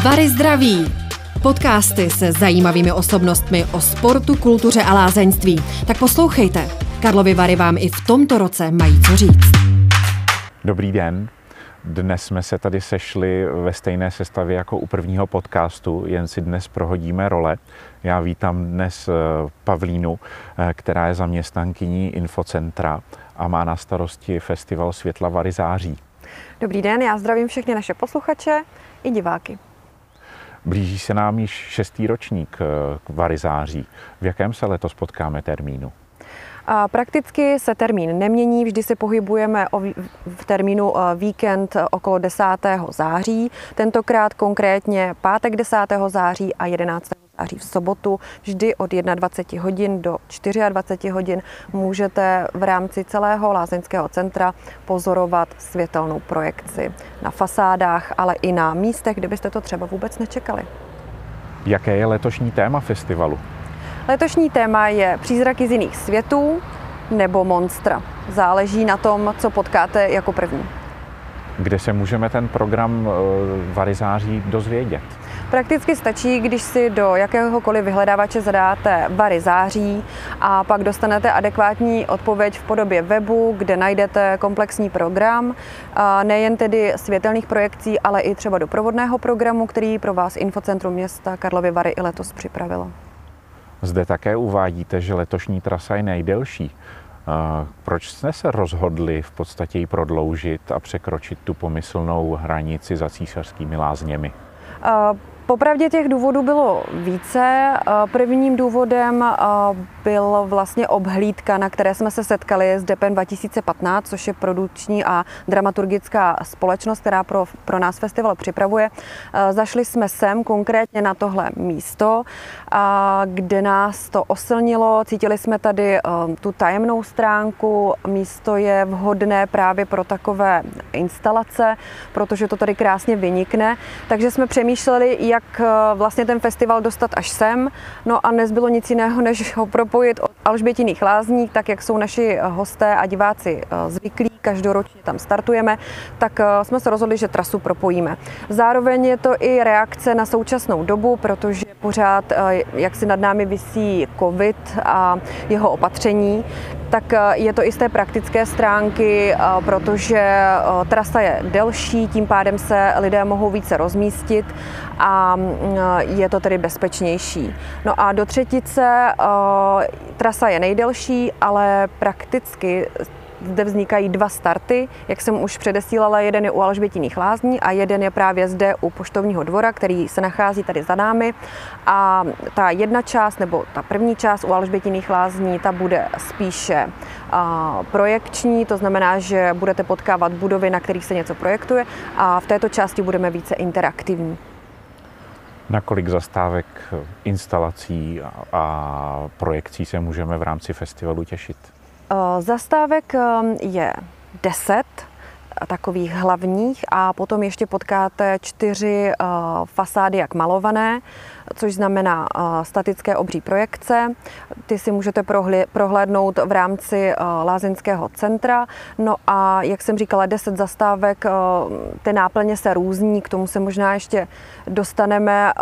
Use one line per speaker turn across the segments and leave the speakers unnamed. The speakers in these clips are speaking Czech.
Vary zdraví. Podcasty se zajímavými osobnostmi o sportu, kultuře a lázeňství. Tak poslouchejte. Karlovy Vary vám i v tomto roce mají co říct.
Dobrý den. Dnes jsme se tady sešli ve stejné sestavě jako u prvního podcastu, jen si dnes prohodíme role. Já vítám dnes eh, Pavlínu, eh, která je zaměstnankyní Infocentra a má na starosti Festival světla Vary září.
Dobrý den, já zdravím všechny naše posluchače i diváky.
Blíží se nám již šestý ročník eh, k Vary září. V jakém se letos potkáme termínu?
A prakticky se termín nemění, vždy se pohybujeme v termínu víkend okolo 10. září, tentokrát konkrétně pátek 10. září a 11 září v sobotu. Vždy od 21 hodin do 24 hodin můžete v rámci celého lázeňského centra pozorovat světelnou projekci na fasádách, ale i na místech, kde byste to třeba vůbec nečekali.
Jaké je letošní téma festivalu?
Letošní téma je přízraky z jiných světů nebo monstra. Záleží na tom, co potkáte jako první.
Kde se můžeme ten program eh, Varizáří dozvědět?
Prakticky stačí, když si do jakéhokoliv vyhledávače zadáte Vary září a pak dostanete adekvátní odpověď v podobě webu, kde najdete komplexní program, nejen tedy světelných projekcí, ale i třeba doprovodného programu, který pro vás Infocentrum města Karlovy Vary i letos připravilo.
Zde také uvádíte, že letošní trasa je nejdelší. Proč jste se rozhodli v podstatě ji prodloužit a překročit tu pomyslnou hranici za císařskými lázněmi?
Popravdě těch důvodů bylo více. Prvním důvodem byl vlastně obhlídka, na které jsme se setkali s DEPem 2015, což je produkční a dramaturgická společnost, která pro, pro nás festival připravuje. Zašli jsme sem konkrétně na tohle místo, kde nás to osilnilo. Cítili jsme tady tu tajemnou stránku. Místo je vhodné právě pro takové instalace, protože to tady krásně vynikne. Takže jsme přemýšleli, jak vlastně ten festival dostat až sem. No a nezbylo nic jiného, než ho pro propojit od Alžbětiných lázní, tak jak jsou naši hosté a diváci eh, zvyklí, každoročně tam startujeme, tak eh, jsme se rozhodli, že trasu propojíme. Zároveň je to i reakce na současnou dobu, protože pořád, eh, jak si nad námi visí covid a jeho opatření, tak je to i z té praktické stránky, protože trasa je delší, tím pádem se lidé mohou více rozmístit a mm, je to tedy bezpečnější. No a do třetice trasa je nejdelší, ale prakticky zde vznikají dva starty, jak jsem už předesílala, jeden je u Alžbětiných lázní a jeden je právě zde u poštovního dvora, který se nachází tady za námi. A ta jedna část, nebo ta první část u Alžbětiných lázní, ta bude spíše projekční, to znamená, že budete potkávat budovy, na kterých se něco projektuje a v této části budeme více interaktivní.
Na kolik zastávek, instalací a projekcí se můžeme v rámci festivalu těšit?
Eh, zastávek ehm, je 10 takových hlavních a potom ještě potkáte čtyři eh, fasády jak malované, což znamená eh, statické obří projekce. Ty si můžete prohlédnout v rámci lázeňského centra. No a jak jsem říkala, 10 zastávek, ty náplně se různí, k tomu se možná ještě dostaneme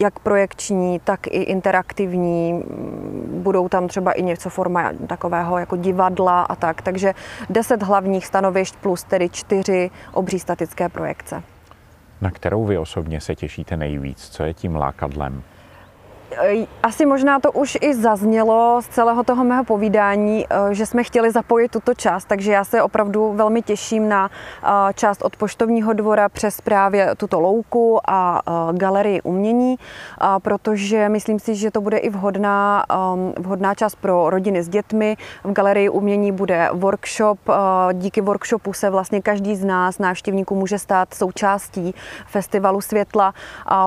jak projekční, tak i interaktivní. Budou tam třeba i něco forma takového jako divadla a tak. Takže 10 hlavních stanovišť plus tedy čtyři obří statické projekce.
Na kterou vy osobně se těšíte nejvíc? Co je tím lákadlem?
Asi možná to už i zaznělo z celého toho mého povídání, eh, že jsme chtěli zapojit tuto část, takže já se opravdu velmi těším na eh, část od poštovního dvora přes právě tuto louku a eh, galerii umění, protože myslím si, že to bude i vhodná, vhodná část pro rodiny s dětmi. V galerii umění bude workshop, díky workshopu se vlastně každý z nás, návštěvníků, může stát součástí festivalu světla,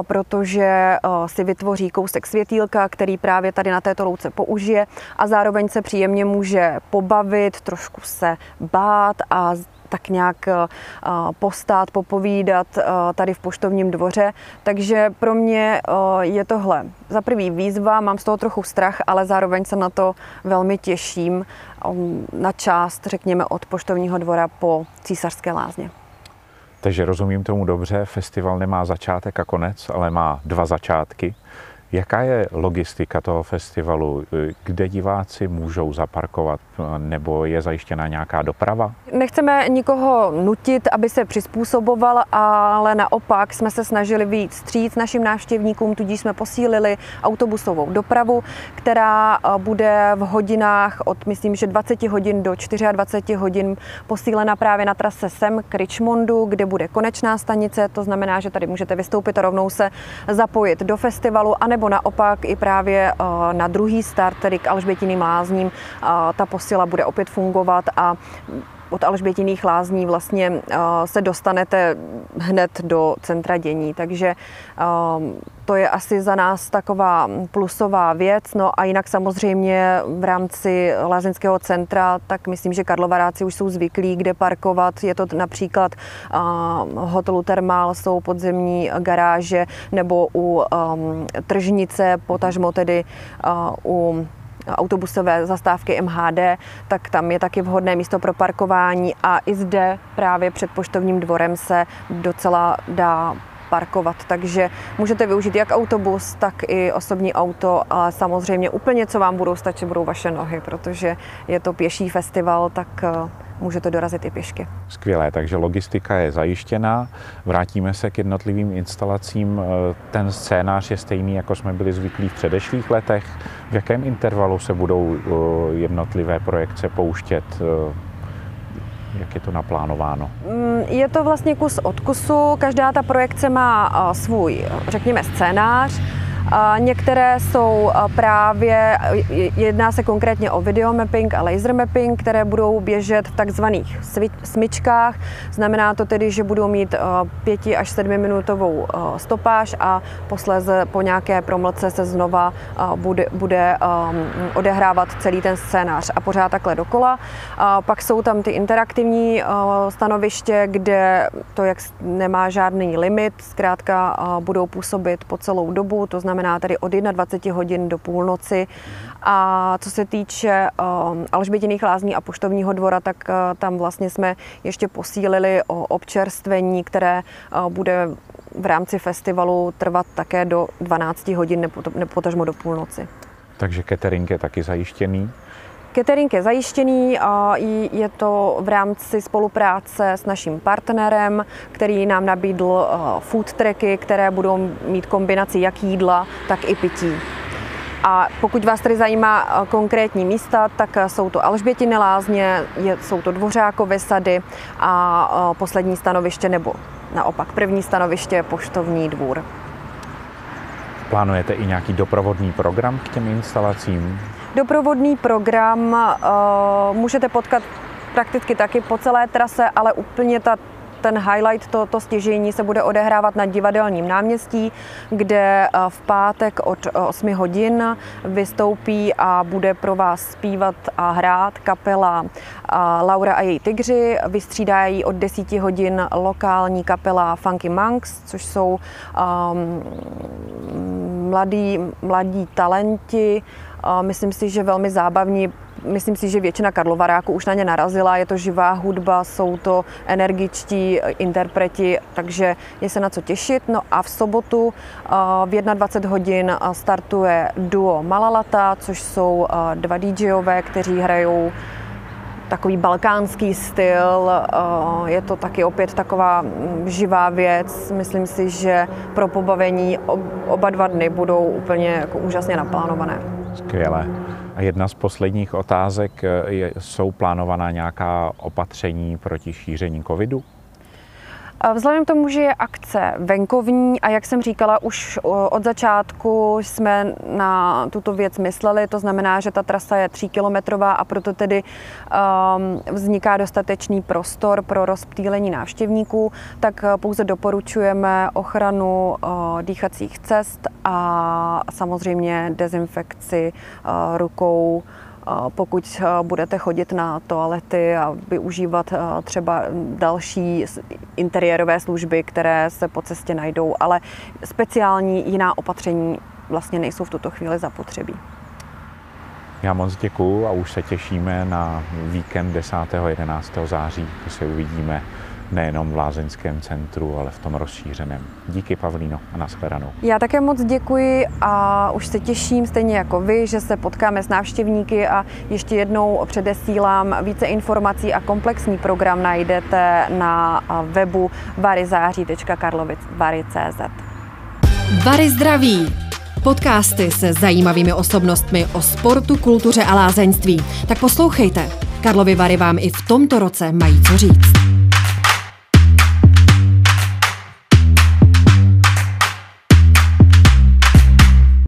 protože si vytvoří kousek světýlka, který právě tady na této louce použije a zároveň se příjemně může pobavit, trošku se bát a tak nějak eh, postát, popovídat eh, tady v poštovním dvoře. Takže pro mě eh, je tohle za prvý výzva, mám z toho trochu strach, ale zároveň se na to velmi těším na část, řekněme, od poštovního dvora po císařské lázně.
Takže rozumím tomu dobře, festival nemá začátek a konec, ale má dva začátky. Jaká je logistika toho festivalu? Kde diváci můžou zaparkovat nebo je zajištěna nějaká doprava?
Nechceme nikoho nutit, aby se přizpůsoboval, ale naopak jsme se snažili víc stříc našim návštěvníkům, tudíž jsme posílili autobusovou dopravu, která eh, bude v hodinách od, myslím, že 20 hodin do 24 hodin posílena právě na trase sem k Richmondu, kde bude konečná stanice, to znamená, že tady můžete vystoupit a rovnou se zapojit do festivalu, anebo nebo naopak i právě eh, na druhý start, tedy k Alžbětiným lázním, eh, ta posila bude opět fungovat a od Alžbětiných lázní vlastně uh, se dostanete hned do centra dění, takže um, to je asi za nás taková plusová věc. No a jinak samozřejmě v rámci lázeňského centra, tak myslím, že Karlovaráci už jsou zvyklí, kde parkovat. Je to například uh, hotelu Termal, jsou podzemní garáže, nebo u tržnice, potažmo tedy u autobusové zastávky MHD, tak tam je taky vhodné místo pro parkování a i zde právě před poštovním dvorem se docela dá parkovat, takže můžete využít jak autobus, tak i osobní auto, ale samozřejmě úplně co vám budou stačit, budou vaše nohy, protože je to pěší festival, tak eh, můžete dorazit i pěšky.
Skvělé, takže logistika je zajištěná. Vrátíme se k jednotlivým instalacím. Eh, ten scénář je stejný, jako jsme byli zvyklí v předešlých letech. V jakém intervalu se budou eh, jednotlivé projekce pouštět? Eh, jak je to naplánováno?
Mm, je to vlastně kus od kusu. Každá ta projekce má svůj, řekněme, scénář Některé jsou právě, jedná se konkrétně o videomapping a laser mapping, které budou běžet v takzvaných smyčkách. Znamená to tedy, že budou mít pěti až sedmi minutovou stopáž a posléze po nějaké promlce se znova bude, bude odehrávat celý ten scénář a pořád takhle dokola. Pak jsou tam ty interaktivní stanoviště, kde to jak nemá žádný limit, zkrátka budou působit po celou dobu, to znamená znamená tady od 21 hodin do půlnoci. A co se týče uh, Alžbětiných lázní a poštovního dvora, tak uh, tam vlastně jsme ještě posílili o občerstvení, které uh, bude v rámci festivalu trvat také do 12 hodin nebo, nebo potažmo do půlnoci.
Takže catering je taky zajištěný?
Catering je zajištěný a je to v rámci spolupráce s naším partnerem, který nám nabídl eh, food tracky, které budou mít kombinaci jak jídla, tak i pití. A pokud vás tedy zajímá eh, konkrétní místa, tak eh, jsou to Alžbětiny lázně, jsou to Dvořákovy sady a poslední stanoviště nebo naopak první stanoviště Poštovní dvůr.
Plánujete i nějaký doprovodný program k těm instalacím?
Doprovodný program uh, můžete potkat prakticky taky po celé trase, ale úplně ta ten highlight, to, to stěžení se bude odehrávat na divadelním náměstí, kde eh, v pátek od 8 eh, hodin vystoupí a bude pro vás zpívat a hrát kapela Laura a její tygři. Vystřídají od 10 hodin lokální kapela Funky Monks, což jsou um, mladí, mladí talenti, Myslím si, že velmi zábavní. Myslím si, že většina Karlovaráků už na ně narazila. Je to živá hudba, jsou to energičtí interpreti, takže je se na co těšit. No a v sobotu v 21 hodin startuje duo Malalata, což jsou dva DJové, kteří hrajou takový balkánský styl. Je to taky opět taková mm, živá věc. Myslím si, že pro pobavení oba dva dny budou úplně jako úžasně naplánované.
Skvěle. Jedna z posledních otázek, je, jsou plánovaná nějaká opatření proti šíření covidu?
Vzhledem k tomu, že je akce venkovní a jak jsem říkala, už od začátku jsme na tuto věc mysleli, to znamená, že ta trasa je tříkilometrová a proto tedy um, vzniká dostatečný prostor pro rozptýlení návštěvníků, tak pouze doporučujeme ochranu uh, dýchacích cest a samozřejmě dezinfekci uh, rukou pokud eh, budete chodit na toalety a využívat eh, třeba další interiérové služby, které se po cestě najdou, ale speciální jiná opatření vlastně nejsou v tuto chvíli zapotřebí.
Já moc děkuju a už se těšíme na víkend 10. 11. září, kdy se uvidíme nejenom v lázeňském centru, ale v tom rozšířeném. Díky Pavlíno a nashledanou.
Já také moc děkuji a už se těším, stejně jako vy, že se potkáme s návštěvníky a ještě jednou předesílám více informací a komplexní program najdete na webu varizáří.karlovicvary.cz
Vary zdraví! Podcasty se zajímavými osobnostmi o sportu, kultuře a lázeňství. Tak poslouchejte. Karlovy Vary vám i v tomto roce mají co říct.